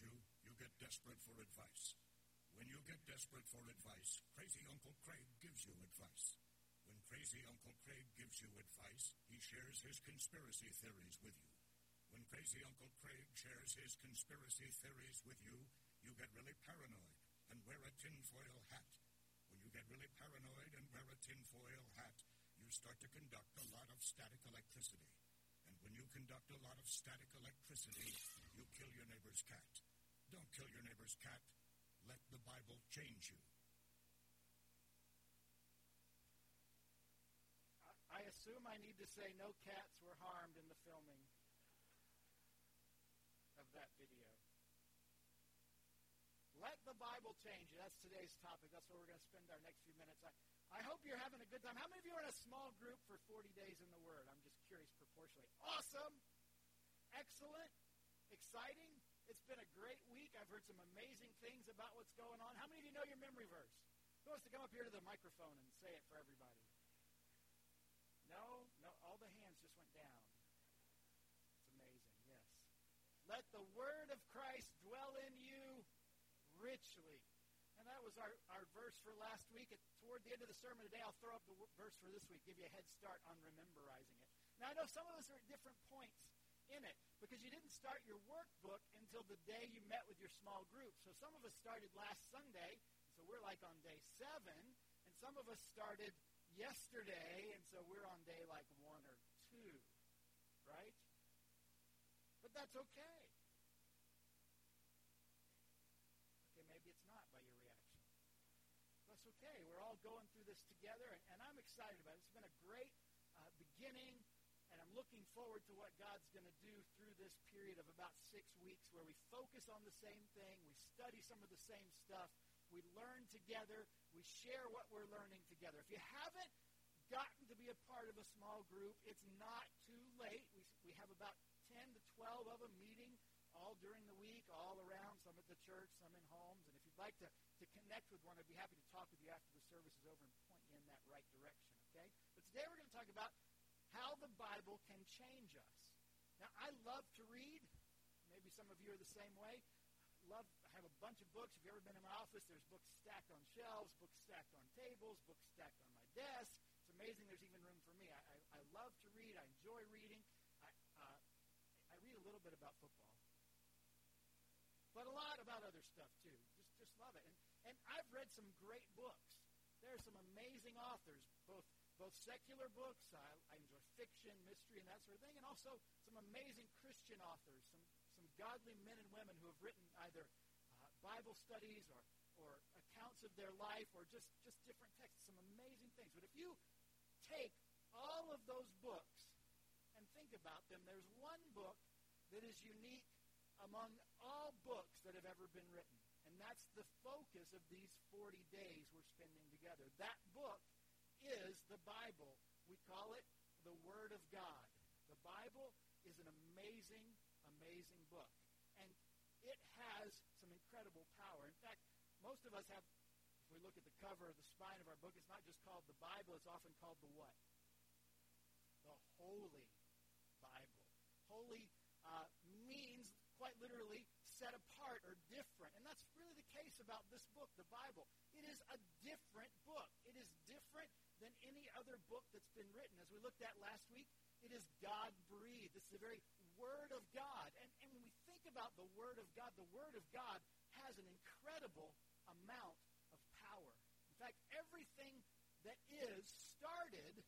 you, you get desperate for advice. When you get desperate for advice, crazy Uncle Craig gives you advice. When crazy Uncle Craig gives you advice, he shares his conspiracy theories with you. When crazy Uncle Craig shares his conspiracy theories with you, you get really paranoid and wear a tinfoil hat. When you get really paranoid and wear a tinfoil hat, you start to conduct a lot of static electricity. And when you conduct a lot of static electricity, you kill your neighbor's cat. Don't kill your neighbor's cat. Let the Bible change you. I assume I need to say no cats were harmed in the filming of that video. Let the Bible change you. That's today's topic. That's where we're going to spend our next few minutes. I, I hope you're having a good time. How many of you are in a small group for 40 days in the Word? I'm just curious proportionally. Awesome! Excellent! Exciting! It's been a great week. I've heard some amazing things about what's going on. How many of you know your memory verse? Who wants to come up here to the microphone and say it for everybody? No? No, all the hands just went down. It's amazing, yes. Let the word of Christ dwell in you richly. And that was our, our verse for last week. At, toward the end of the sermon today, I'll throw up the w- verse for this week, give you a head start on rememberizing it. Now, I know some of us are at different points in it because you didn't start your workbook until the day you met with your small group. So some of us started last Sunday, so we're like on day seven, and some of us started yesterday, and so we're on day like one or two, right? But that's okay. Okay, maybe it's not by your reaction. That's okay. We're all going through this together, and, and I'm excited about it. It's been a great uh, beginning, Looking forward to what God's going to do through this period of about six weeks where we focus on the same thing, we study some of the same stuff, we learn together, we share what we're learning together. If you haven't gotten to be a part of a small group, it's not too late. We, we have about 10 to 12 of them meeting all during the week, all around, some at the church, some in homes. And if you'd like to, to connect with one, I'd be happy to talk with you after the service is over and point you in that right direction, okay? But today we're going to talk about how the Bible can change us. Now, I love to read. Maybe some of you are the same way. Love, I have a bunch of books. If you've ever been in my office, there's books stacked on shelves, books stacked on tables, books stacked on my desk. It's amazing there's even room for me. I, I, I love to read. I enjoy reading. I, uh, I read a little bit about football. But a lot about other stuff, too. Just, just love it. And, and I've read some great books. There are some amazing authors, both both secular books. I, I enjoy fiction, mystery, and that sort of thing, and also some amazing Christian authors, some, some godly men and women who have written either uh, Bible studies or, or accounts of their life or just, just different texts, some amazing things. But if you take all of those books and think about them, there's one book that is unique among all books that have ever been written. And that's the focus of these 40 days we're spending together. That book is the Bible. We call it the Word of God. The Bible is an amazing, amazing book. And it has some incredible power. In fact, most of us have, if we look at the cover of the spine of our book, it's not just called the Bible, it's often called the what? The Holy Bible. Holy uh, means, quite literally, set apart or different. And that's really the case about this book, the Bible. It is a different book. It is different than any other book that's been written. As we looked at last week, it is God breathed. It's the very Word of God. And, and when we think about the Word of God, the Word of God has an incredible amount of power. In fact, everything that is started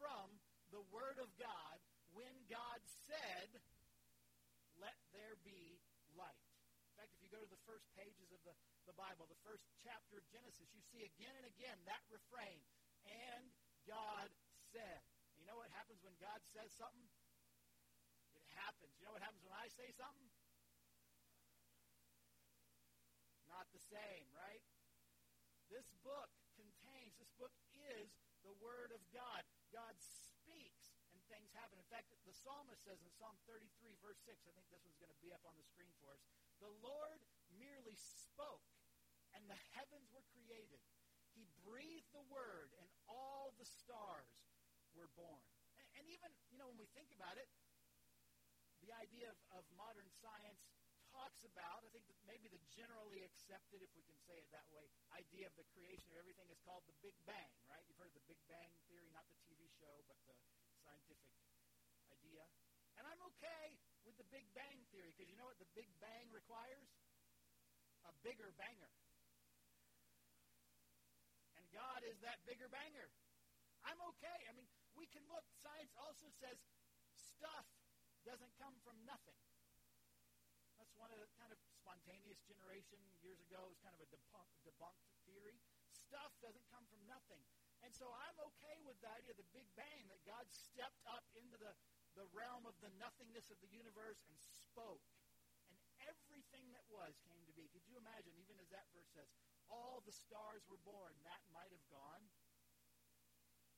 from the Word of God when God said, let there be light. You go to the first pages of the, the Bible, the first chapter of Genesis, you see again and again that refrain, and God said. You know what happens when God says something? It happens. You know what happens when I say something? Not the same, right? This book contains, this book is the Word of God. God speaks and things happen. In fact, the psalmist says in Psalm 33, verse 6, I think this one's going to be up on the screen for us. The Lord merely spoke, and the heavens were created. He breathed the word, and all the stars were born. And, and even, you know, when we think about it, the idea of, of modern science talks about, I think that maybe the generally accepted, if we can say it that way, idea of the creation of everything is called the Big Bang, right? You've heard of the Big Bang Theory, not the TV show, but the scientific idea. And I'm okay with the Big Bang Theory because you know what the Big Bang requires? A bigger banger. And God is that bigger banger. I'm okay. I mean, we can look. Science also says stuff doesn't come from nothing. That's one of the kind of spontaneous generation years ago was kind of a debunked, debunked theory. Stuff doesn't come from nothing. And so I'm okay with the idea of the Big Bang, that God stepped up into the, the realm of the nothingness of the universe and spoke. And everything that was came to be. Could you imagine, even as that verse says, all the stars were born, that might have gone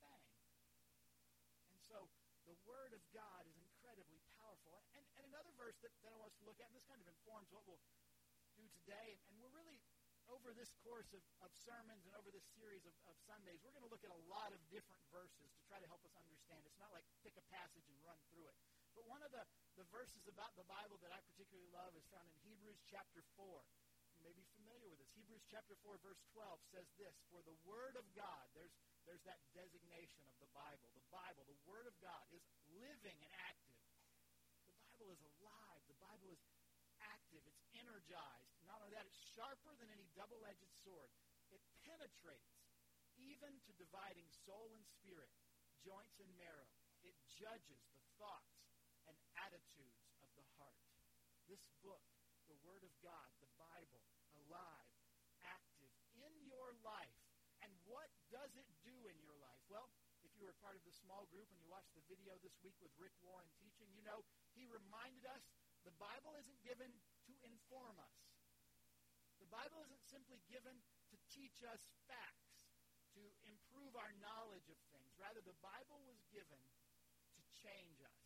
bang. And so the Word of God is incredibly powerful. And, and another verse that, that I want us to look at, and this kind of informs what we'll do today, and we're really, over this course of, of sermons and over this series of, of Sundays, we're going to look at a lot of different verses to try to help us understand. It's not like pick a passage and run through it. But one of the, the verses about the Bible that I particularly love is found in Hebrews chapter 4. You may be familiar with this. Hebrews chapter 4, verse 12 says this For the Word of God, there's, there's that designation of the Bible. The Bible, the Word of God, is living and active. The Bible is alive. The Bible is active. It's energized. That, it's sharper than any double-edged sword. It penetrates even to dividing soul and spirit, joints and marrow. It judges the thoughts and attitudes of the heart. This book, the Word of God, the Bible, alive, active in your life. And what does it do in your life? Well, if you were part of the small group and you watched the video this week with Rick Warren teaching, you know he reminded us the Bible isn't given to inform us. The Bible isn't simply given to teach us facts, to improve our knowledge of things. Rather, the Bible was given to change us.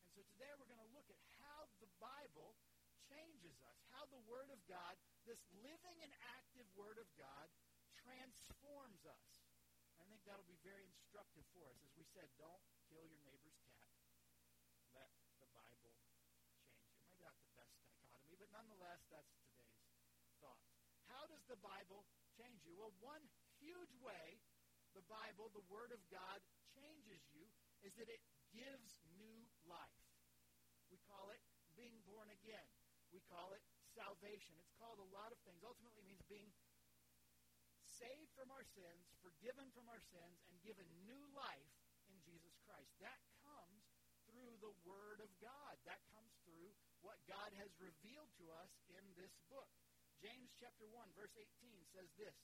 And so today we're going to look at how the Bible changes us, how the Word of God, this living and active Word of God, transforms us. I think that'll be very instructive for us. As we said, don't kill your neighbor's cat. Let the Bible change you. Maybe not the best dichotomy, but nonetheless, that's today's thought. How does the Bible change you? Well, one huge way the Bible, the Word of God, changes you is that it gives new life. We call it being born again. We call it salvation. It's called a lot of things. Ultimately, means being saved from our sins, forgiven from our sins, and given new life in Jesus Christ. That comes through the Word of God. That comes through what God has revealed to us in this book. James chapter 1, verse 18 says this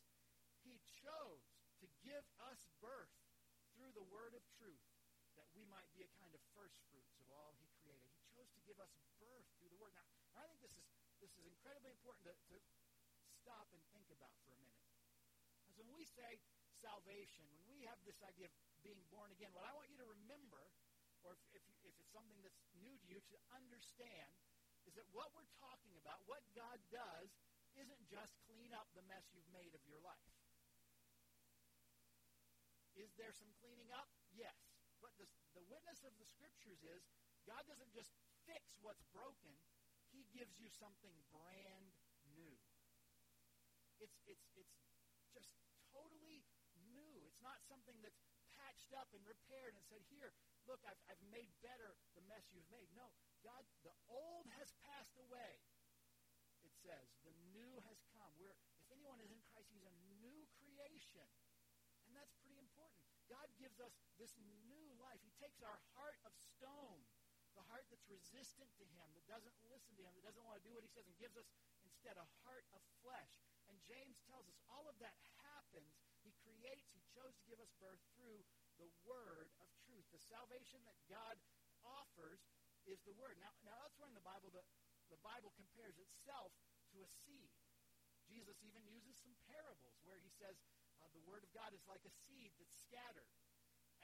He chose to give us birth through the word of truth, that we might be a kind of first fruits of all he created. He chose to give us birth through the word. Now, I think this is this is incredibly important to, to stop and think about for a minute. Because when we say salvation, when we have this idea of being born again, what I want you to remember, or if, if, if it's something that's new to you, to understand, is that what we're talking about, what God does, isn't just clean up the mess you've made of your life. Is there some cleaning up? Yes. But the, the witness of the scriptures is God doesn't just fix what's broken, He gives you something brand new. It's, it's, it's just totally new. It's not something that's patched up and repaired and said, here, look, I've, I've made better the mess you've made. No, God, the old has passed away. Says, the new has come. Where if anyone is in Christ, he's a new creation. And that's pretty important. God gives us this new life. He takes our heart of stone, the heart that's resistant to him, that doesn't listen to him, that doesn't want to do what he says, and gives us instead a heart of flesh. And James tells us all of that happens. He creates, he chose to give us birth through the word of truth. The salvation that God offers is the word. Now, now elsewhere in the Bible, the, the Bible compares itself to a seed. Jesus even uses some parables where he says uh, the word of God is like a seed that's scattered.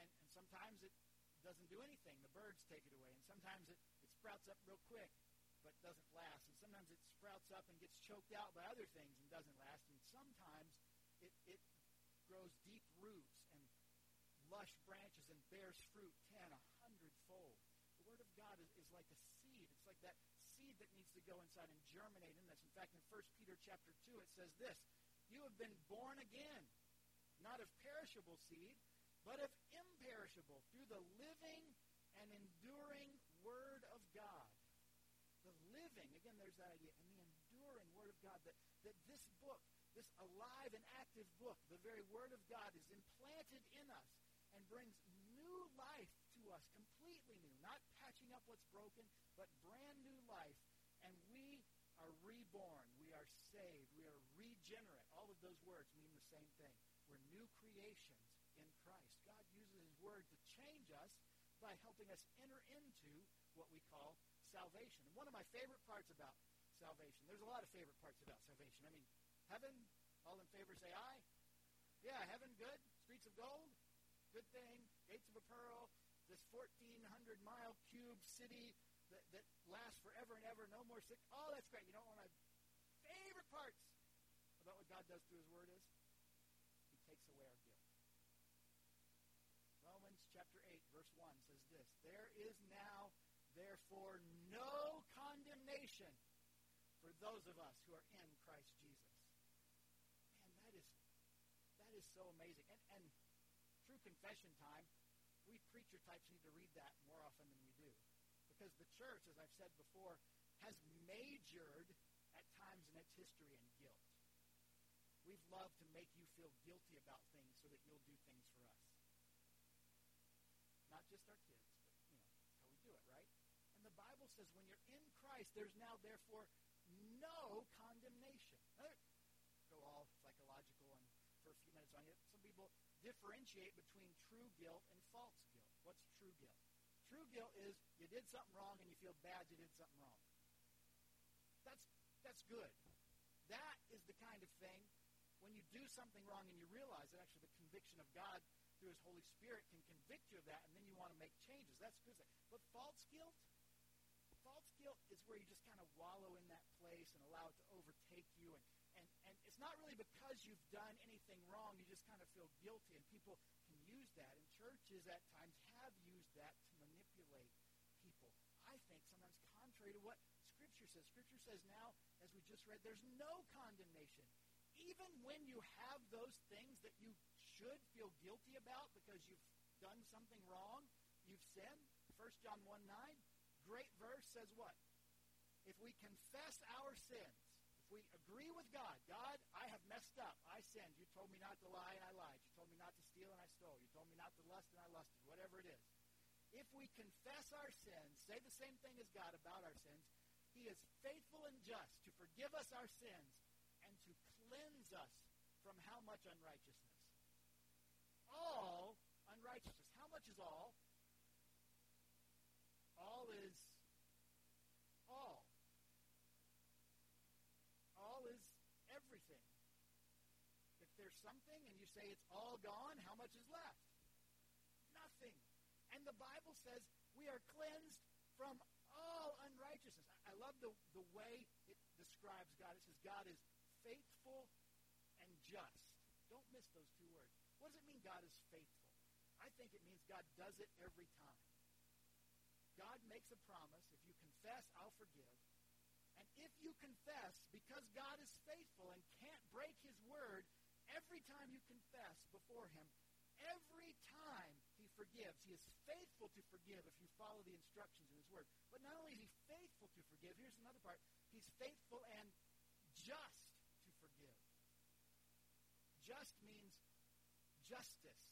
And, and sometimes it doesn't do anything. The birds take it away. And sometimes it, it sprouts up real quick but doesn't last. And sometimes it sprouts up and gets choked out by other things and doesn't last. And sometimes it, it grows deep roots and lush branches and bears fruit ten, a hundredfold. The Word of God is, is like a seed. It's like that seed that needs to go inside and germinate in this. In fact, in 1 Peter chapter 2, it says this, You have been born again, not of perishable seed, but of imperishable, through the living and enduring Word of God. The living, again, there's that idea, and the enduring Word of God, that, that this book, this alive and active book, the very Word of God, is implanted in us and brings new life to us, not patching up what's broken, but brand new life. And we are reborn. We are saved. We are regenerate. All of those words mean the same thing. We're new creations in Christ. God uses His Word to change us by helping us enter into what we call salvation. And one of my favorite parts about salvation, there's a lot of favorite parts about salvation. I mean, heaven, all in favor say aye. Yeah, heaven, good. Streets of gold, good thing. Gates of a pearl, this 1,400 mile cube city that, that lasts forever and ever, no more sick. Oh, that's great. You know one of my favorite parts about what God does through His Word is? He takes away our guilt. Romans chapter 8, verse 1 says this There is now, therefore, no condemnation for those of us who are in Christ Jesus. Man, that is that is so amazing. And, and through confession time, we preacher types need to read that more often than we do. Because the church, as I've said before, has majored at times in its history in guilt. We've loved to make you feel guilty about things so that you'll do things for us. Not just our kids, but, you know, how we do it, right? And the Bible says when you're in Christ, there's now, therefore, no condemnation. Go all psychological and for a few minutes on it. Some people differentiate between true guilt and false guilt. What's true guilt? True guilt is you did something wrong and you feel bad you did something wrong. That's that's good. That is the kind of thing when you do something wrong and you realize that actually the conviction of God through His Holy Spirit can convict you of that, and then you want to make changes. That's good. But false guilt, false guilt is where you just kind of wallow in that place and allow it to overtake you it's not really because you've done anything wrong. You just kind of feel guilty. And people can use that. And churches at times have used that to manipulate people. I think sometimes contrary to what Scripture says. Scripture says now, as we just read, there's no condemnation. Even when you have those things that you should feel guilty about because you've done something wrong, you've sinned. 1 John 1 9, great verse says what? If we confess our sins, if we agree with God, God, I have messed up. I sinned. You told me not to lie, and I lied. You told me not to steal, and I stole. You told me not to lust, and I lusted. Whatever it is. If we confess our sins, say the same thing as God about our sins, He is faithful and just to forgive us our sins and to cleanse us from how much unrighteousness? All unrighteousness. How much is all. All is everything. If there's something and you say it's all gone, how much is left? Nothing. And the Bible says we are cleansed from all unrighteousness. I love the, the way it describes God. It says God is faithful and just. Don't miss those two words. What does it mean God is faithful? I think it means God does it every time. God makes a promise. If you confess, I'll forgive. And if you confess, because God is faithful and can't break his word, every time you confess before him, every time he forgives. He is faithful to forgive if you follow the instructions in his word. But not only is he faithful to forgive, here's another part. He's faithful and just to forgive. Just means justice.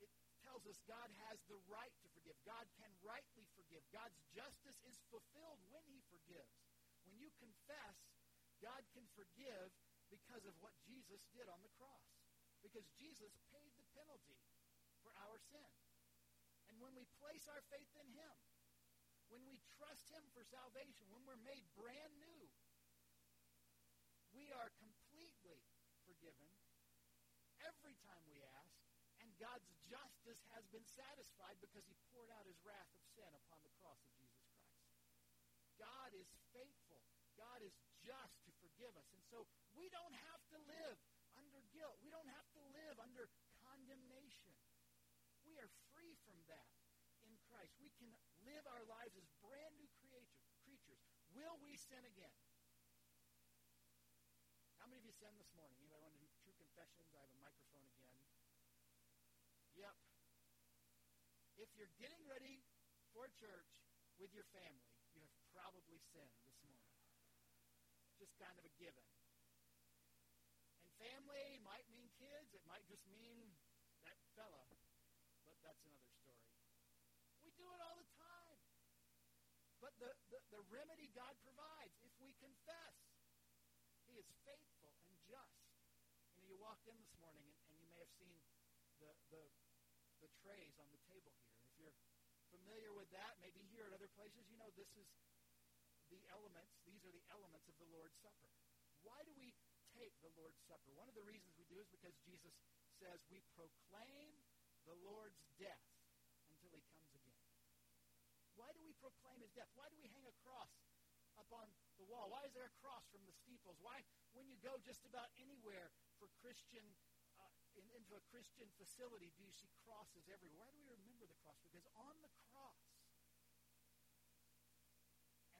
It tells us God has the right to forgive. God can rightly forgive. God's justice is fulfilled when he forgives. When you confess, God can forgive because of what Jesus did on the cross. Because Jesus paid the penalty for our sin. And when we place our faith in him, when we trust him for salvation, when we're made brand new, we are completely forgiven every time we ask, and God's justice has been satisfied because he poured out his wrath of sin upon the cross of Jesus Christ. God is faithful. God is just to forgive us. And so we don't have to live under guilt. We don't have to live under condemnation. We are free from that in Christ. We can live our lives as brand new creatures, Will we sin again. How many of you sin this morning? Anybody want to do true confessions? I have a microphone again. Yep. If you're getting ready for church with your family, you have probably sinned this morning. Just kind of a given. Family might mean kids. It might just mean that fella. But that's another story. We do it all the time. But the, the, the remedy God provides, if we confess, He is faithful and just. You know, you walked in this morning and, and you may have seen the, the, the trays on the table here. If you're familiar with that, maybe here at other places, you know this is the elements, these are the elements of the Lord's Supper. Why do we take the Lord's Supper? One of the reasons we do is because Jesus says we proclaim the Lord's death until he comes again. Why do we proclaim his death? Why do we hang a cross up on the wall? Why is there a cross from the steeples? Why, when you go just about anywhere for Christian, uh, in, into a Christian facility, do you see crosses everywhere? Why do we remember the cross? Because on the cross,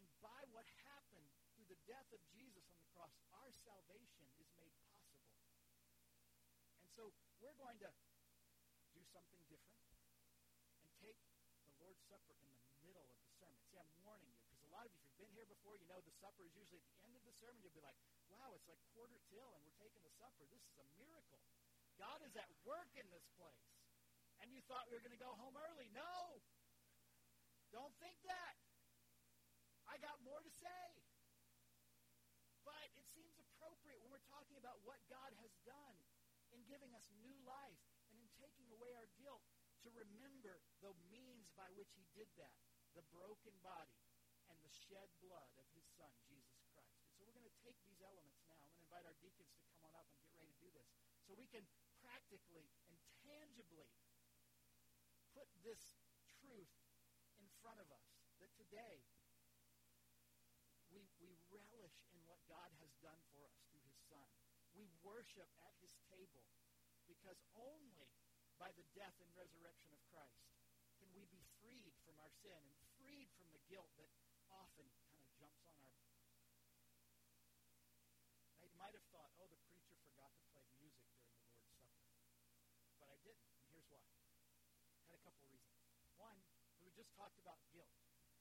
and by what happened through the death of Jesus on the cross, our salvation is made possible. And so we're going to do something different and take the Lord's Supper in the middle of the sermon. See, I'm warning you, because a lot of you, if you've been here before, you know the supper is usually at the end of the sermon. You'll be like, wow, it's like quarter till, and we're taking the supper. This is a miracle. God is at work in this place. And you thought we were going to go home early. No! Don't think that. I got more to say. But it seems appropriate when we're talking about what God has done giving us new life and in taking away our guilt to remember the means by which he did that the broken body and the shed blood of his son, Jesus Christ. And so we're going to take these elements now. I'm going to invite our deacons to come on up and get ready to do this so we can practically and tangibly put this truth in front of us that today we, we relish in what God has done for us through his son. We worship at his table because only by the death and resurrection of Christ can we be freed from our sin and freed from the guilt that often kind of jumps on our. You might have thought, oh, the preacher forgot to play music during the Lord's Supper. But I didn't, and here's why. I had a couple reasons. One, we just talked about guilt.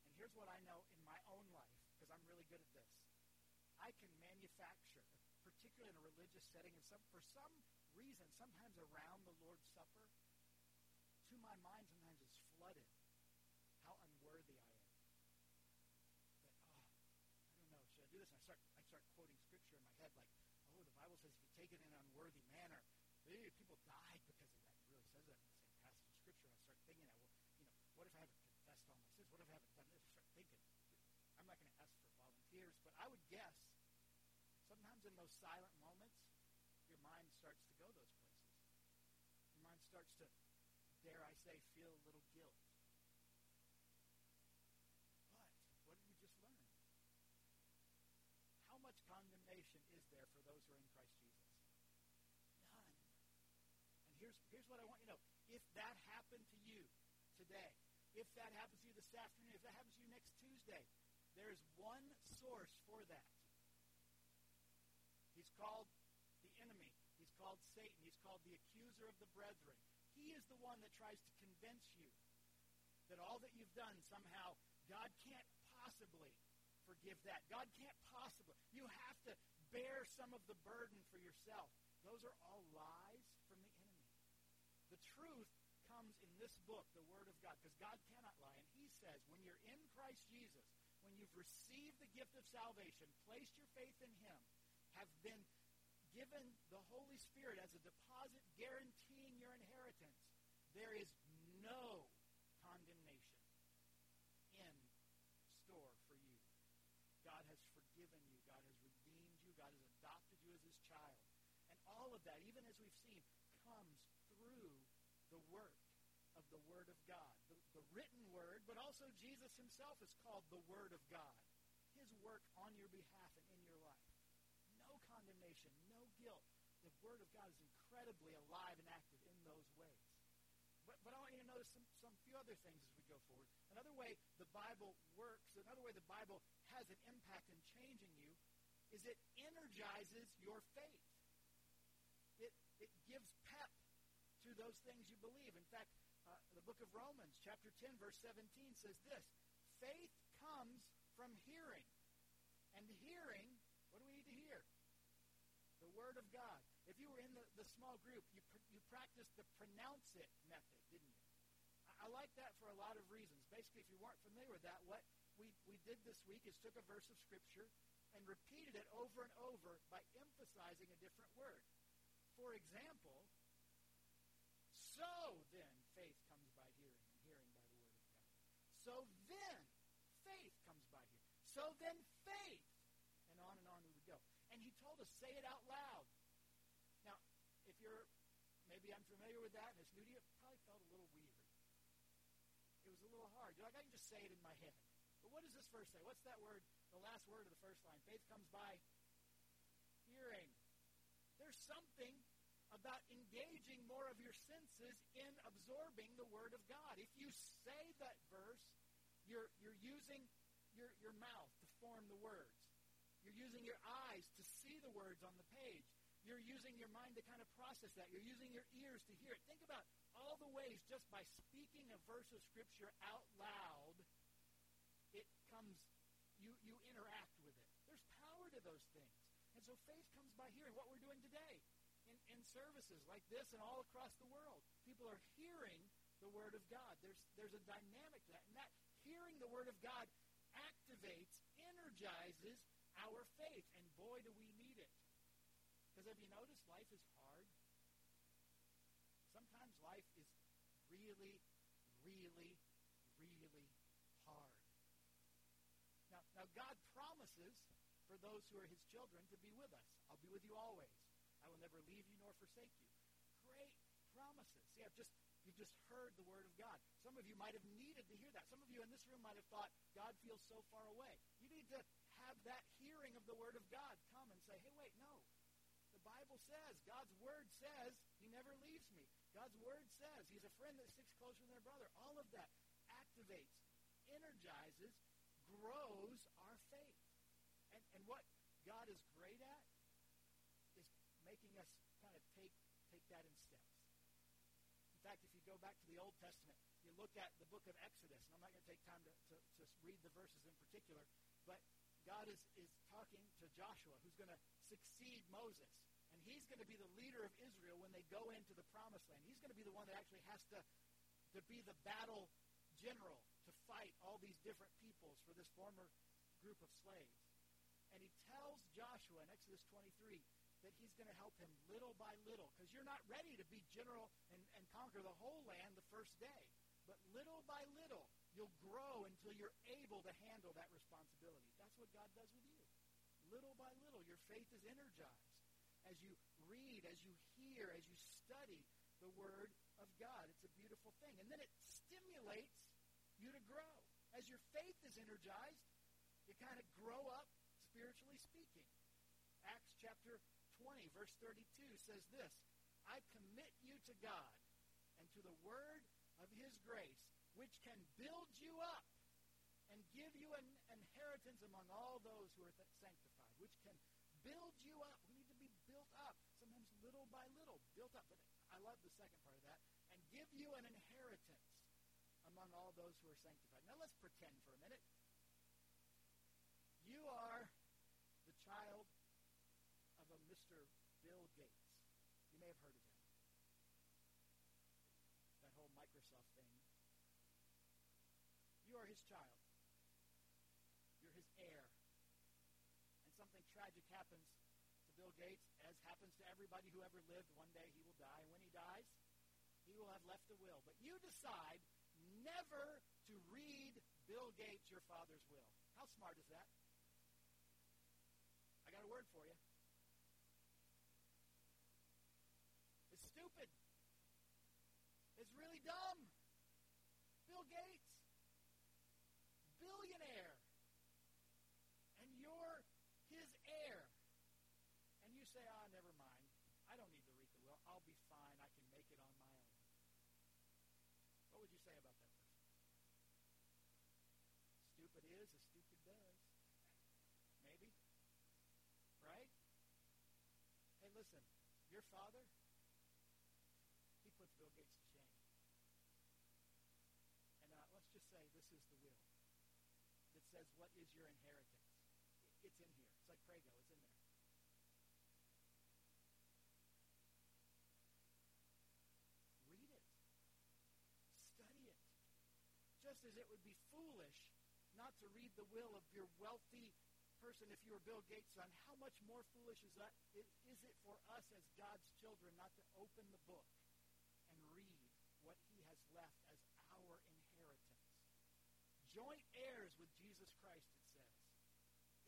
And here's what I know in my own life, because I'm really good at this. I can manufacture, particularly in a religious setting, and some, for some reason, sometimes around the Lord's Supper, to my mind sometimes is flooded how unworthy I am. That, oh, I don't know, should I do this? And I start, I start quoting scripture in my head like, oh, the Bible says if you take it in an unworthy manner, eh, people died because of that. It really says that in the same passage of scripture. I start thinking, well, you know, what if I haven't confessed all my sins? What if I haven't done this? I start thinking. I'm not going to ask for volunteers, but I would guess in those silent moments, your mind starts to go those places. Your mind starts to, dare I say, feel a little guilt. But what did we just learn? How much condemnation is there for those who are in Christ Jesus? None. And here's, here's what I want you to know. If that happened to you today, if that happens to you this afternoon, if that happens to you next Tuesday, there is one source for that. Called the enemy. He's called Satan. He's called the accuser of the brethren. He is the one that tries to convince you that all that you've done somehow, God can't possibly forgive that. God can't possibly. You have to bear some of the burden for yourself. Those are all lies from the enemy. The truth comes in this book, the Word of God, because God cannot lie. And he says, when you're in Christ Jesus, when you've received the gift of salvation, placed your faith in him, have been given the Holy Spirit as a deposit guaranteeing your inheritance, there is no condemnation in store for you. God has forgiven you. God has redeemed you. God has adopted you as his child. And all of that, even as we've seen, comes through the work of the Word of God. The, the written Word, but also Jesus himself is called the Word of God. His work on your behalf and in condemnation, no guilt. The Word of God is incredibly alive and active in those ways. But, but I want you to notice some, some few other things as we go forward. Another way the Bible works, another way the Bible has an impact in changing you is it energizes your faith. It, it gives pep to those things you believe. In fact, uh, the book of Romans, chapter 10, verse 17 says this Faith comes from hearing. And hearing, what do we need to hear? The Word of God. If you were in the, the small group, you, pr- you practiced the pronounce it method, didn't you? I, I like that for a lot of reasons. Basically, if you weren't familiar with that, what we, we did this week is took a verse of Scripture and repeated it over and over by emphasizing a different word. For example, so then faith comes by hearing, and hearing by the word of God. So then faith comes by hearing. So then faith, and on and on we would go. And he told us, say it out loud. Now, if you're maybe unfamiliar with that and it's new to you, it probably felt a little weird. It was a little hard. You're like, I can just say it in my head. But what does this verse say? What's that word, the last word of the first line? Faith comes by hearing. There's something about engaging more of your senses in absorbing the Word of God. If you say that verse, you're, you're using your, your mouth to form the words. You're using your eyes to the words on the page. You're using your mind to kind of process that. You're using your ears to hear it. Think about all the ways just by speaking a verse of Scripture out loud, it comes, you, you interact with it. There's power to those things. And so faith comes by hearing what we're doing today in, in services like this and all across the world. People are hearing the Word of God. There's, there's a dynamic to that. And that hearing the Word of God activates, energizes our faith. And boy, do we. Because have you noticed life is hard? Sometimes life is really, really, really hard. Now, now God promises for those who are his children to be with us. I'll be with you always. I will never leave you nor forsake you. Great promises. See, I've just you've just heard the word of God. Some of you might have needed to hear that. Some of you in this room might have thought God feels so far away. You need to have that hearing of the word of God come and say, "Hey, wait, no. Bible says, God's word says he never leaves me. God's word says he's a friend that sticks closer than a brother." All of that activates, energizes, grows our faith. And, and what God is great at is making us kind of take, take that in steps. In fact, if you go back to the Old Testament, you look at the book of Exodus, and I'm not going to take time to, to, to read the verses in particular, but God is, is talking to Joshua, who's going to succeed Moses. He's going to be the leader of Israel when they go into the promised land. He's going to be the one that actually has to, to be the battle general to fight all these different peoples for this former group of slaves. And he tells Joshua in Exodus 23 that he's going to help him little by little because you're not ready to be general and, and conquer the whole land the first day. But little by little, you'll grow until you're able to handle that responsibility. That's what God does with you. Little by little, your faith is energized as you read, as you hear, as you study the Word of God. It's a beautiful thing. And then it stimulates you to grow. As your faith is energized, you kind of grow up spiritually speaking. Acts chapter 20, verse 32 says this I commit you to God and to the word of his grace, which can build you up and give you an inheritance among all those who are sanctified, which can build you up. We need to be built up, sometimes little by little, built up. But I love the second part of that. And give you an inheritance among all those who are sanctified. Now let's pretend for a minute. You are the child of a Mr. Bill Gates. You may have heard of him. That whole Microsoft thing. You are his child. You're his heir. And something tragic happens Bill Gates, as happens to everybody who ever lived. One day he will die. And when he dies, he will have left a will. But you decide never to read Bill Gates, your father's will. How smart is that? I got a word for you. It's stupid. It's really dumb. Bill Gates, billionaire, and you're his heir. And you say, ah, oh, never mind. I don't need to read the will. I'll be fine. I can make it on my own. What would you say about that person? Stupid is as stupid does. Listen, your father, he puts Bill Gates to shame. And uh, let's just say this is the will that says, what is your inheritance? It's in here. It's like Prego. It's in there. Read it. Study it. Just as it would be foolish not to read the will of your wealthy person if you were Bill Gates' son, how much more foolish is that is it for us as God's children not to open the book and read what he has left as our inheritance? Joint heirs with Jesus Christ, it says.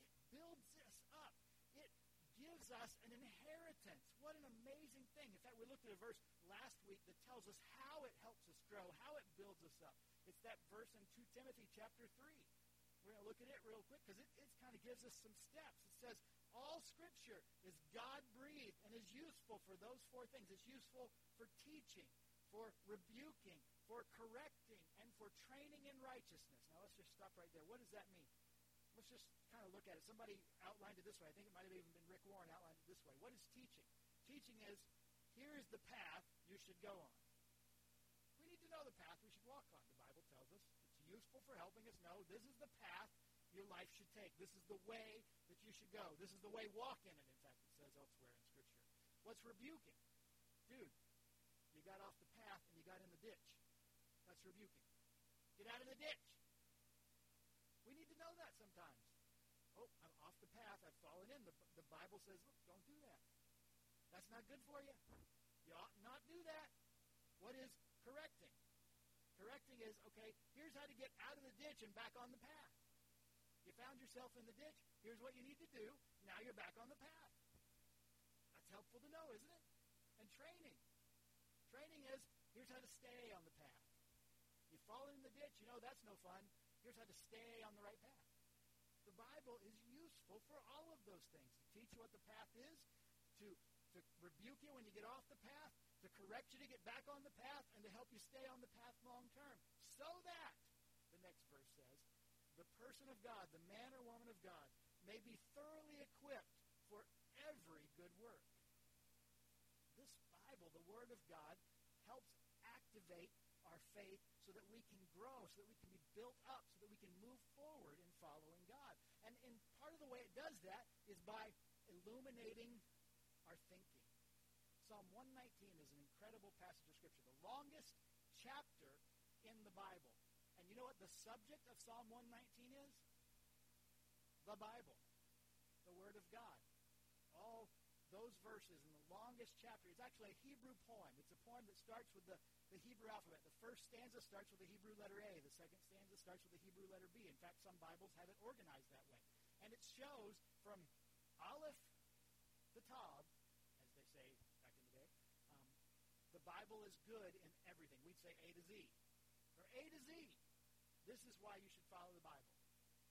It builds us up. It gives us an inheritance. What an amazing thing. In fact, we looked at a verse last week that tells us how it helps us grow, how it builds us up. It's that verse in 2 Timothy chapter 3. We're going to look at it real quick because it, it kind of gives us some steps. It says, all scripture is God-breathed and is useful for those four things. It's useful for teaching, for rebuking, for correcting, and for training in righteousness. Now let's just stop right there. What does that mean? Let's just kind of look at it. Somebody outlined it this way. I think it might have even been Rick Warren outlined it this way. What is teaching? Teaching is, here is the path you should go on. We need to know the path we should walk on. The Bible tells us for helping us know this is the path your life should take. This is the way that you should go. This is the way, walk in it, in fact, it says elsewhere in Scripture. What's rebuking? Dude, you got off the path and you got in the ditch. That's rebuking. Get out of the ditch. We need to know that sometimes. Oh, I'm off the path. I've fallen in. The, the Bible says, look, don't do that. That's not good for you. You ought not do that. What is correcting? Correcting is, okay, here's how to get out of the ditch and back on the path. You found yourself in the ditch. Here's what you need to do. Now you're back on the path. That's helpful to know, isn't it? And training. Training is, here's how to stay on the path. You've fallen in the ditch. You know that's no fun. Here's how to stay on the right path. The Bible is useful for all of those things. To teach you what the path is, to, to rebuke you when you get off the path, to correct you to get back on the path and to help you stay on the path long term. So that, the next verse says, the person of God, the man or woman of God, may be thoroughly equipped for every good work. This Bible, the Word of God, helps activate our faith so that we can grow, so that we can be built up, so that we can move forward in following God. And, and part of the way it does that is by illuminating. Psalm 119 is an incredible passage of Scripture, the longest chapter in the Bible. And you know what the subject of Psalm 119 is? The Bible, the Word of God. All those verses in the longest chapter. It's actually a Hebrew poem. It's a poem that starts with the, the Hebrew alphabet. The first stanza starts with the Hebrew letter A. The second stanza starts with the Hebrew letter B. In fact, some Bibles have it organized that way. And it shows from Aleph to Tav the Bible is good in everything. We'd say A to Z. Or A to Z. This is why you should follow the Bible.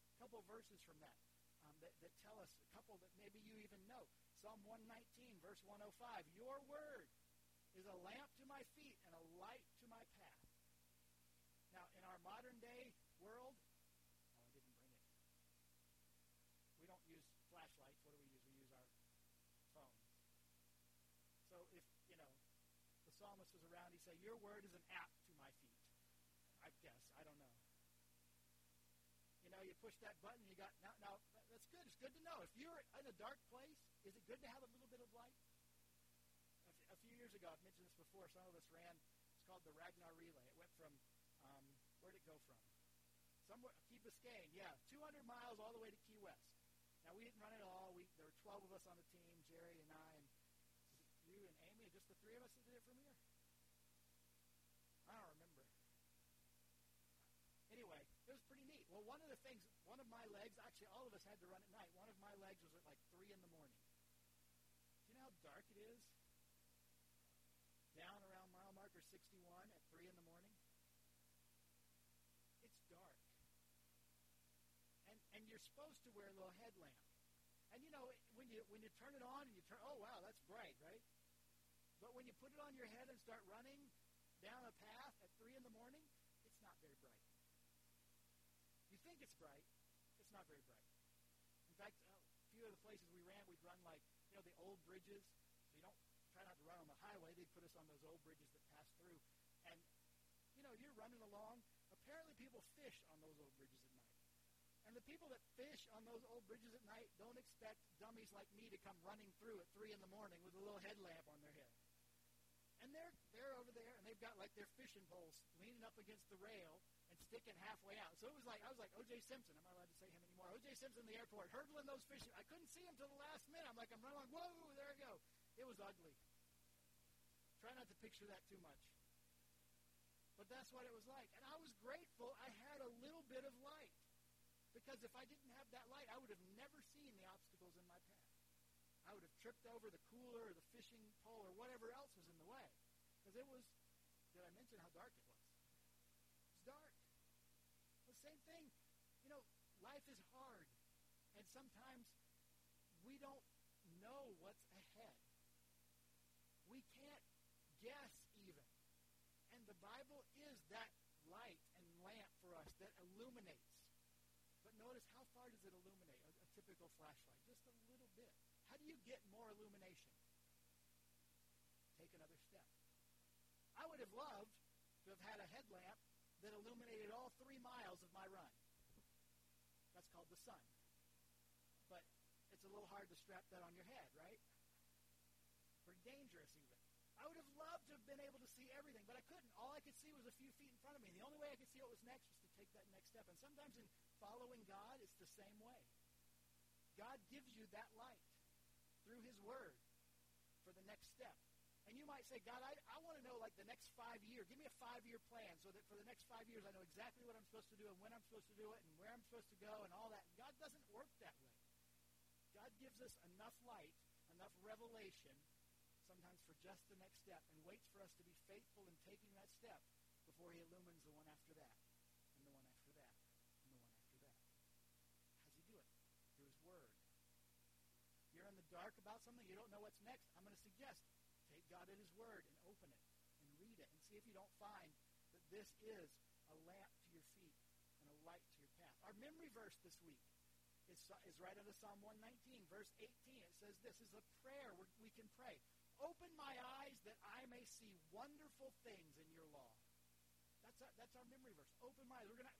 A couple verses from that, um, that that tell us, a couple that maybe you even know. Psalm 119, verse 105. Your word is a lamp to my feet and a light to my path. Now, in our modern day world, oh, I didn't bring it. We don't use flashlights. What do we use? We use our phones. So if psalmist was around, he'd say, Your word is an app to my feet. I guess. I don't know. You know, you push that button, you got, now, now that's good. It's good to know. If you're in a dark place, is it good to have a little bit of light? A, a few years ago, I've mentioned this before, some of us ran, it's called the Ragnar Relay. It went from, um, where'd it go from? Somewhere, Key Biscayne, yeah, 200 miles all the way to Key West. Now, we didn't run it all. We, there were 12 of us on the team, Jerry and I, and you and Amy, just the three of us that did it from here? I don't remember. Anyway, it was pretty neat. Well, one of the things, one of my legs, actually all of us had to run at night. One of my legs was at like 3 in the morning. Do you know how dark it is? Down around mile marker 61 at 3 in the morning. It's dark. And, and you're supposed to wear a little headlamp. And you know, when you when you turn it on and you turn, oh wow, that's bright, right? But when you put it on your head and start running down a path at 3 in the morning, it's not very bright. You think it's bright, it's not very bright. In fact, oh, a few of the places we ran, we'd run like, you know, the old bridges. So you don't try not to run on the highway. They'd put us on those old bridges that pass through. And, you know, you're running along. Apparently people fish on those old bridges at night. And the people that fish on those old bridges at night don't expect dummies like me to come running through at 3 in the morning with a little headlamp on their head. And they're, they're over there, and they've got like their fishing poles leaning up against the rail sticking halfway out. So it was like, I was like O.J. Simpson. I'm not allowed to say him anymore. O.J. Simpson in the airport, hurdling those fish. I couldn't see him till the last minute. I'm like, I'm running along. Whoa, there I go. It was ugly. Try not to picture that too much. But that's what it was like. And I was grateful I had a little bit of light. Because if I didn't have that light, I would have never seen the obstacles in my path. I would have tripped over the cooler or the fishing pole or whatever else was in the way. Because it was, did I mention how dark it was? It's dark. The same thing. You know, life is hard. And sometimes we don't know what's ahead. We can't guess even. And the Bible is that light and lamp for us that illuminates. But notice how far does it illuminate a, a typical flashlight? Just a little bit. How do you get more illumination? Take another step. I would have loved to have had a headlamp that illuminated all three miles of my run. That's called the sun. But it's a little hard to strap that on your head, right? Pretty dangerous, even. I would have loved to have been able to see everything, but I couldn't. All I could see was a few feet in front of me. The only way I could see what was next was to take that next step. And sometimes in following God, it's the same way. God gives you that light through His Word for the next step. And you might say, God, I, I want to know like the next five years. Give me a five-year plan so that for the next five years I know exactly what I'm supposed to do and when I'm supposed to do it and where I'm supposed to go and all that. God doesn't work that way. God gives us enough light, enough revelation sometimes for just the next step and waits for us to be faithful in taking that step before he illumines the one after that and the one after that and the one after that. How does he do it? Through his word. You're in the dark about something, you don't know what's next. I'm going to suggest God at his word and open it and read it and see if you don't find that this is a lamp to your feet and a light to your path. Our memory verse this week is, is right out of Psalm 119, verse 18. It says this is a prayer we can pray. Open my eyes that I may see wonderful things in your law. That's our, that's our memory verse. Open my eyes. We're going to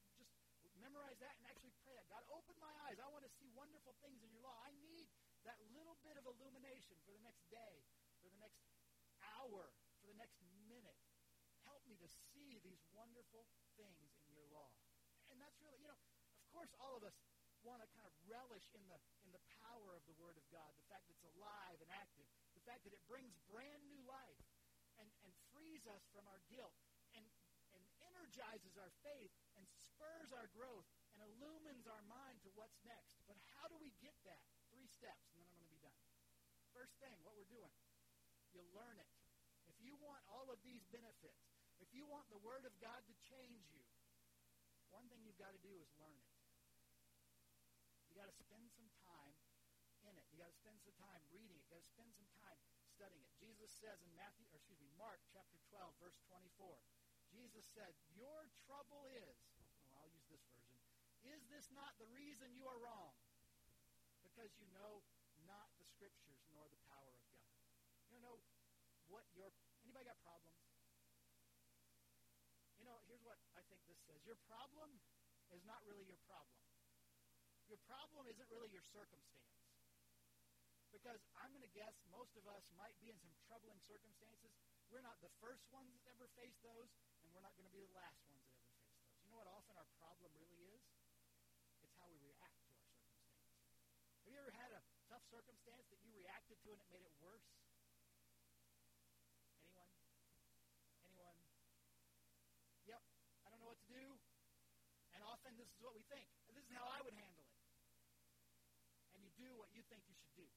just memorize that and actually pray that. God, open my eyes. I want to see wonderful things in your law. I need that little bit of illumination for the next day, hour, for the next minute. Help me to see these wonderful things in your law. And that's really, you know, of course all of us want to kind of relish in the in the power of the Word of God, the fact that it's alive and active, the fact that it brings brand new life and, and frees us from our guilt and, and energizes our faith and spurs our growth and illumines our mind to what's next. But how do we get that? Three steps, and then I'm going to be done. First thing, what we're doing, you learn it. Want all of these benefits, if you want the Word of God to change you, one thing you've got to do is learn it. You've got to spend some time in it. You got to spend some time reading it. You got to spend some time studying it. Jesus says in Matthew, or excuse me, Mark chapter 12, verse 24, Jesus said, Your trouble is, well, I'll use this version, is this not the reason you are wrong? Because you know not the scriptures nor the power of God. You know what your, anybody got problems? You know, here's what I think this says. Your problem is not really your problem. Your problem isn't really your circumstance. Because I'm going to guess most of us might be in some troubling circumstances. We're not the first ones that ever faced those, and we're not going to be the last ones that ever face those. You know what often our problem really is? It's how we react to our circumstance. Have you ever had a tough circumstance that you reacted to and it made it worse? Anyone? Anyone? Yep, I don't know what to do. And often this is what we think. This is how I would handle it. And you do what you think you should do.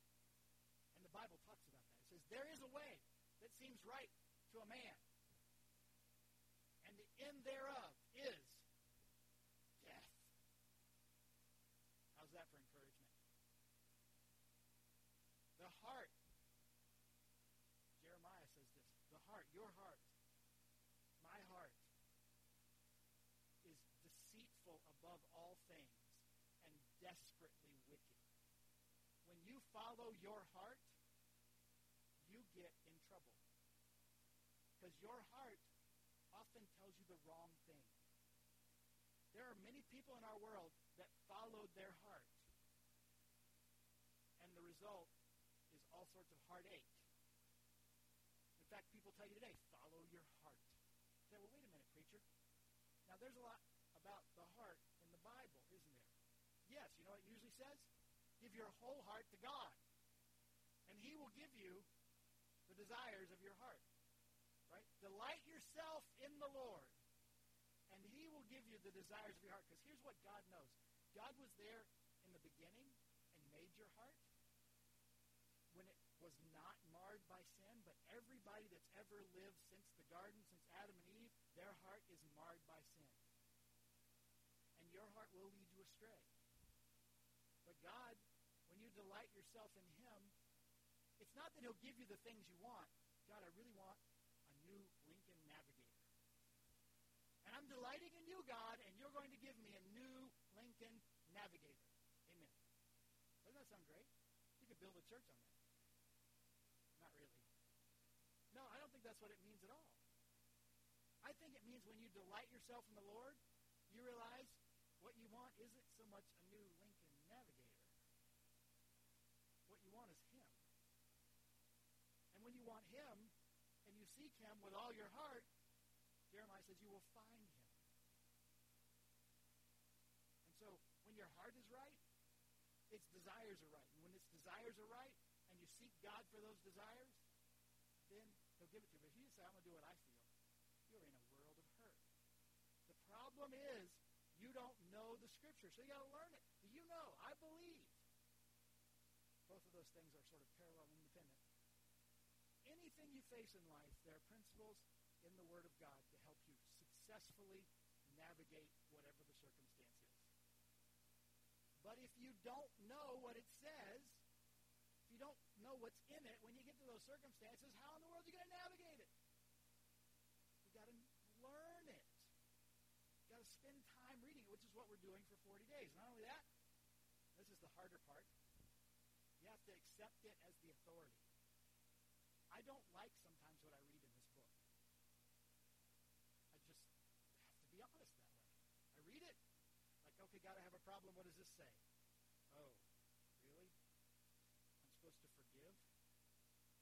And the Bible talks about that. It says, There is a way that seems right to a man, and the end thereof is death. How's that for encouragement? The heart, Jeremiah says this, the heart, your heart, my heart, is deceitful above all things and desperately wicked. When you follow your heart, you get in trouble. Because your heart often tells you the wrong thing. There are many people in our world that followed their heart. And the result is all sorts of heartache. In fact, people tell you today, follow your heart. You say, well, wait a minute, preacher. Now, there's a lot about the heart in the Bible, isn't there? Yes, you know what it usually says? Give your whole heart to God. And he will give you the desires of your heart. Right? Delight yourself in the Lord. And he will give you the desires of your heart. Because here's what God knows. God was there in the beginning and made your heart when it was not marred by sin, but everybody that's ever lived since the garden, since Adam and Eve, their heart is marred by sin. And your heart will lead you astray. But God, delight yourself in him, it's not that he'll give you the things you want. God, I really want a new Lincoln Navigator. And I'm delighting in you, God, and you're going to give me a new Lincoln Navigator. Amen. Doesn't that sound great? You could build a church on that. Not really. No, I don't think that's what it means at all. I think it means when you delight yourself in the Lord, you realize what you want isn't so much a new Lincoln Navigator. What you want is Him. And when you want Him, and you seek Him with all your heart, Jeremiah says you will find Him. And so when your heart is right, its desires are right. And when its desires are right, and you seek God for those desires, then He'll give it to you. But if you say, I'm going to do what I feel, you're in a world of hurt. The problem is you don't know the Scripture, so you got to learn it. You know? I believe. Both of those things are sort of parallel independent. Anything you face in life, there are principles in the Word of God to help you successfully navigate whatever the circumstance is. But if you don't know what it says, if you don't know what's in it, when you get to those circumstances, how in the world are you going to navigate it? You've got to learn it. You've got to spend time reading it, which is what we're doing for 40 days. Not only that, this is the harder part. You have to accept it as the authority. I don't like sometimes what I read in this book. I just have to be honest that way. I read it, like, okay, God, I have a problem. What does this say? Oh, really? I'm supposed to forgive?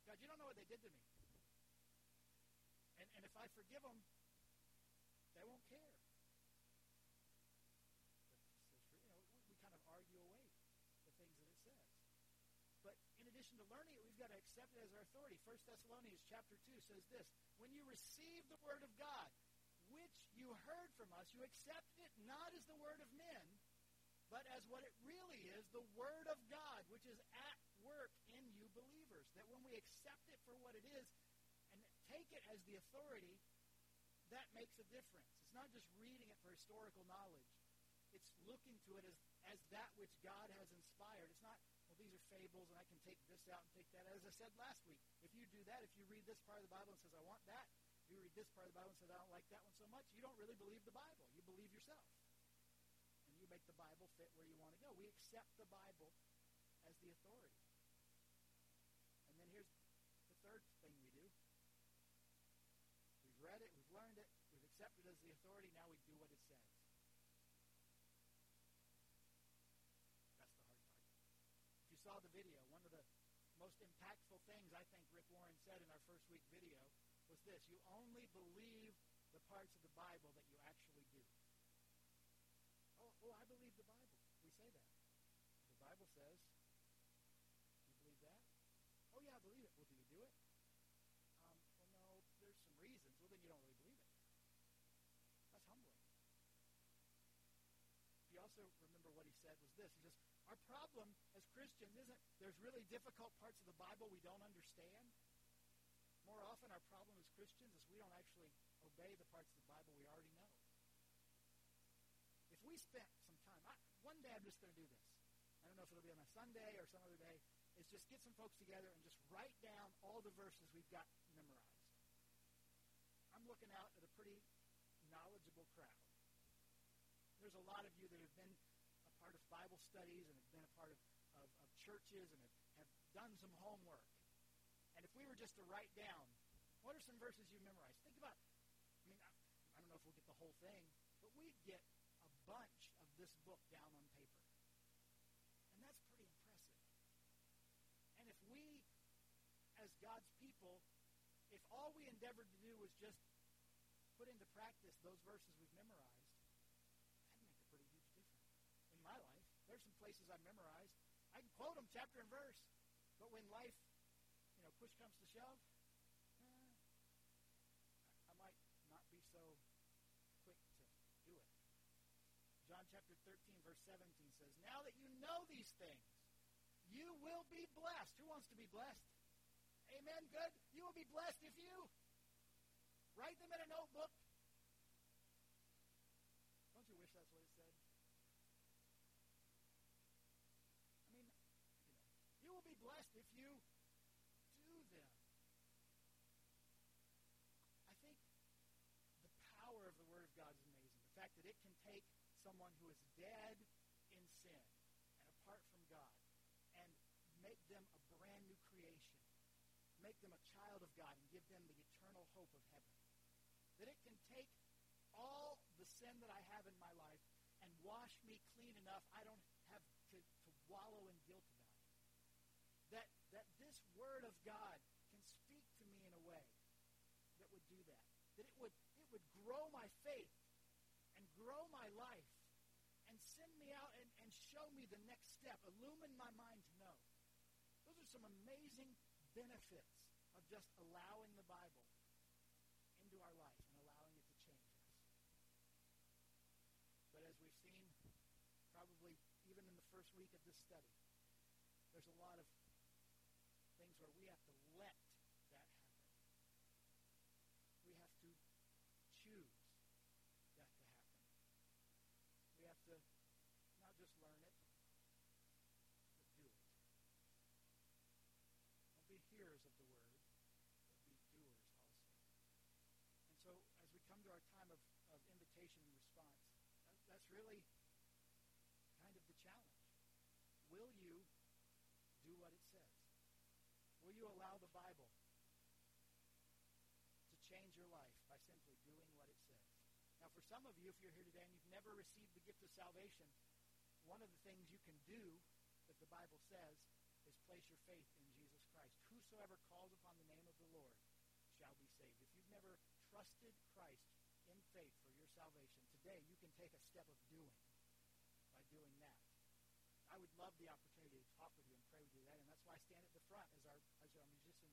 God, you don't know what they did to me. And, and if I forgive them, they won't care. But, you know, we kind of argue away the things that it says. But in addition to learning it, we've got to accept it as our authority. 1 Thessalonians chapter 2 says this, When you receive the word of God, which you heard from us, you accepted it not as the word of men, but as what it really is, the word of God, which is at work in you believers. That when we accept it for what it is and take it as the authority, that makes a difference. It's not just reading it for historical knowledge. It's looking to it as, as that which God has inspired. It's not, fables and I can take this out and take that. As I said last week, if you do that, if you read this part of the Bible and says, I want that, you read this part of the Bible and says, I don't like that one so much, you don't really believe the Bible. You believe yourself. And you make the Bible fit where you want to go. We accept the Bible as the authority. And then here's the third thing we do. We've read it, we've learned it, we've accepted it as the authority, now we do what it says. That's the hard part. If you saw the video, one of the most impactful things I think Rick Warren said in our first week video was this you only believe the parts of the Bible that you actually do. Oh, oh, I believe the Bible. We say that. The Bible says, you believe that? Oh, yeah, I believe it. Well, do you do it? Um, well, no, there's some reasons. Well, then you don't really believe it. That's humbling. You also remember what he said was this. He says, our problem as Christians isn't there's really difficult parts of the Bible we don't understand. More often, our problem as Christians is we don't actually obey the parts of the Bible we already know. If we spent some time, I, one day I'm just going to do this. I don't know if it'll be on a Sunday or some other day. Is just get some folks together and just write down all the verses we've got memorized. I'm looking out at a pretty knowledgeable crowd. There's a lot of you that have been a part of Bible studies and part of, of, of churches and have, have done some homework. And if we were just to write down, What are some verses you memorized? Think about, I mean, I, I don't know if we'll get the whole thing, but we'd get a bunch of this book down on paper. And that's pretty impressive. And if we, as God's people, if all we endeavored to do was just put into practice those verses we've memorized, that'd make a pretty huge difference in my life. There's some places I've memorized. I can quote them chapter and verse, but when life, you know, push comes to shove, eh, I might not be so quick to do it. John chapter 13, verse 17 says, Now that you know these things, you will be blessed. Who wants to be blessed? Amen. Good. You will be blessed if you write them in a notebook. Don't you wish that's what it said? I mean, you know, you will be blessed if you do them. I think the power of the Word of God is amazing. The fact that it can take someone who is dead in sin and apart from God and make them a brand new creation make them a child of God and give them the eternal hope of heaven. That it can take all the sin that I have in my life and wash me clean enough I don't have to, to wallow in guilt about it. That, that this word of God can speak to me in a way that would do that. That it would, it would grow my faith and grow my life and send me out and, and show me the next step, illumine my mind to know. Those are some amazing benefits of just allowing the Bible into our life and allowing it to change us. But as we've seen, probably even in the first week of this study, there's a lot of things where we have to let that happen. We have to choose that to happen. We have to not just learn it, be hearers of the word, but be doers also. And so as we come to our time of, of invitation and response, that, really kind of the challenge. Will you do what it says? Will you allow the Bible to change your life by simply doing what it says? Now, for some of you, if you're here today and you've never received the gift of salvation, one of the things you can do that the Bible says is place your faith in Jesus Christ. Whosoever calls upon the name of the Lord shall be saved. If you've never trusted Christ in faith for your salvation, today you can take a step of doing by doing that. I would love the opportunity to talk with you and pray with you that, and that's why I stand at the front as our as our musicians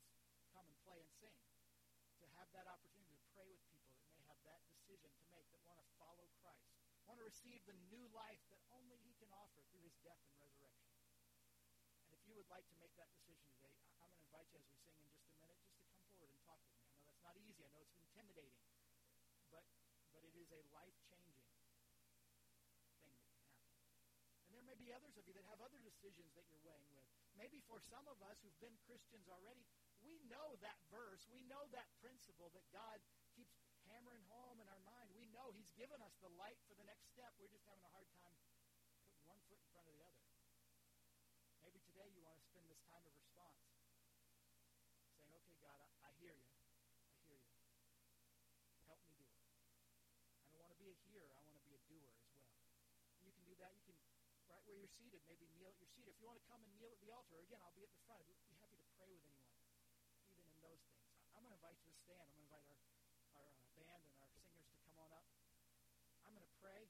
come and play and sing. To have that opportunity to pray with people that may have that decision to make, that want to follow Christ, want to receive the new life that only He can offer through His death and resurrection And if you would like to make that decision today, I'm going to invite you as we sing in just a minute just to come forward and talk with me. I know that's not easy. I know it's intimidating. But, but it is a life-changing thing that can happen. And there may be others of you that have other decisions that you're weighing with. Maybe for some of us who've been Christians already, we know that verse. We know that principle that God keeps hammering home in our mind. We know He's given us the light for the next step. We're just having a hard time putting one foot in front of the other. Maybe today you want to spend this time of response saying, okay, God, I, I hear you. I hear you. Help me do it. I don't want to be a hearer. I want to be a doer as well. And you can do that. You can, right where you're seated, maybe kneel at your seat. If you want to come and kneel at the altar, again, I'll be at the front. I'd be happy to pray with anyone, even in those things. I'm going to invite you to stand. I'm going to invite our, our uh, band and our singers to come on up. I'm going to pray,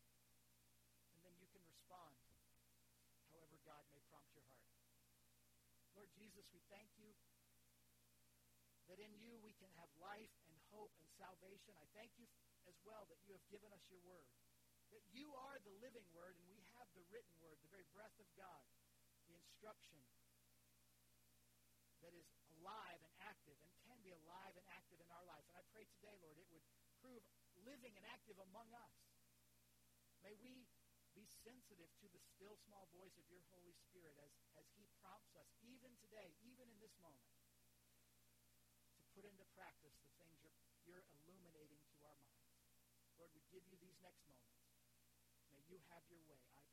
and then you can respond however God may prompt your heart. Lord Jesus, we thank you that in you we can have life and hope and salvation. I thank you as well that you have given us your word, that you are the living word and we have the written word, the very breath of God, the instruction that is alive and active and can be alive and active in our life. And I pray today, Lord, it would prove living and active among us. May we be sensitive to the still small voice of your Holy Spirit as, as he prompts us, even today, even in this moment, to put into practice the things you're, you're illuminating to our minds. Lord, we give you these next moments. You have your way. I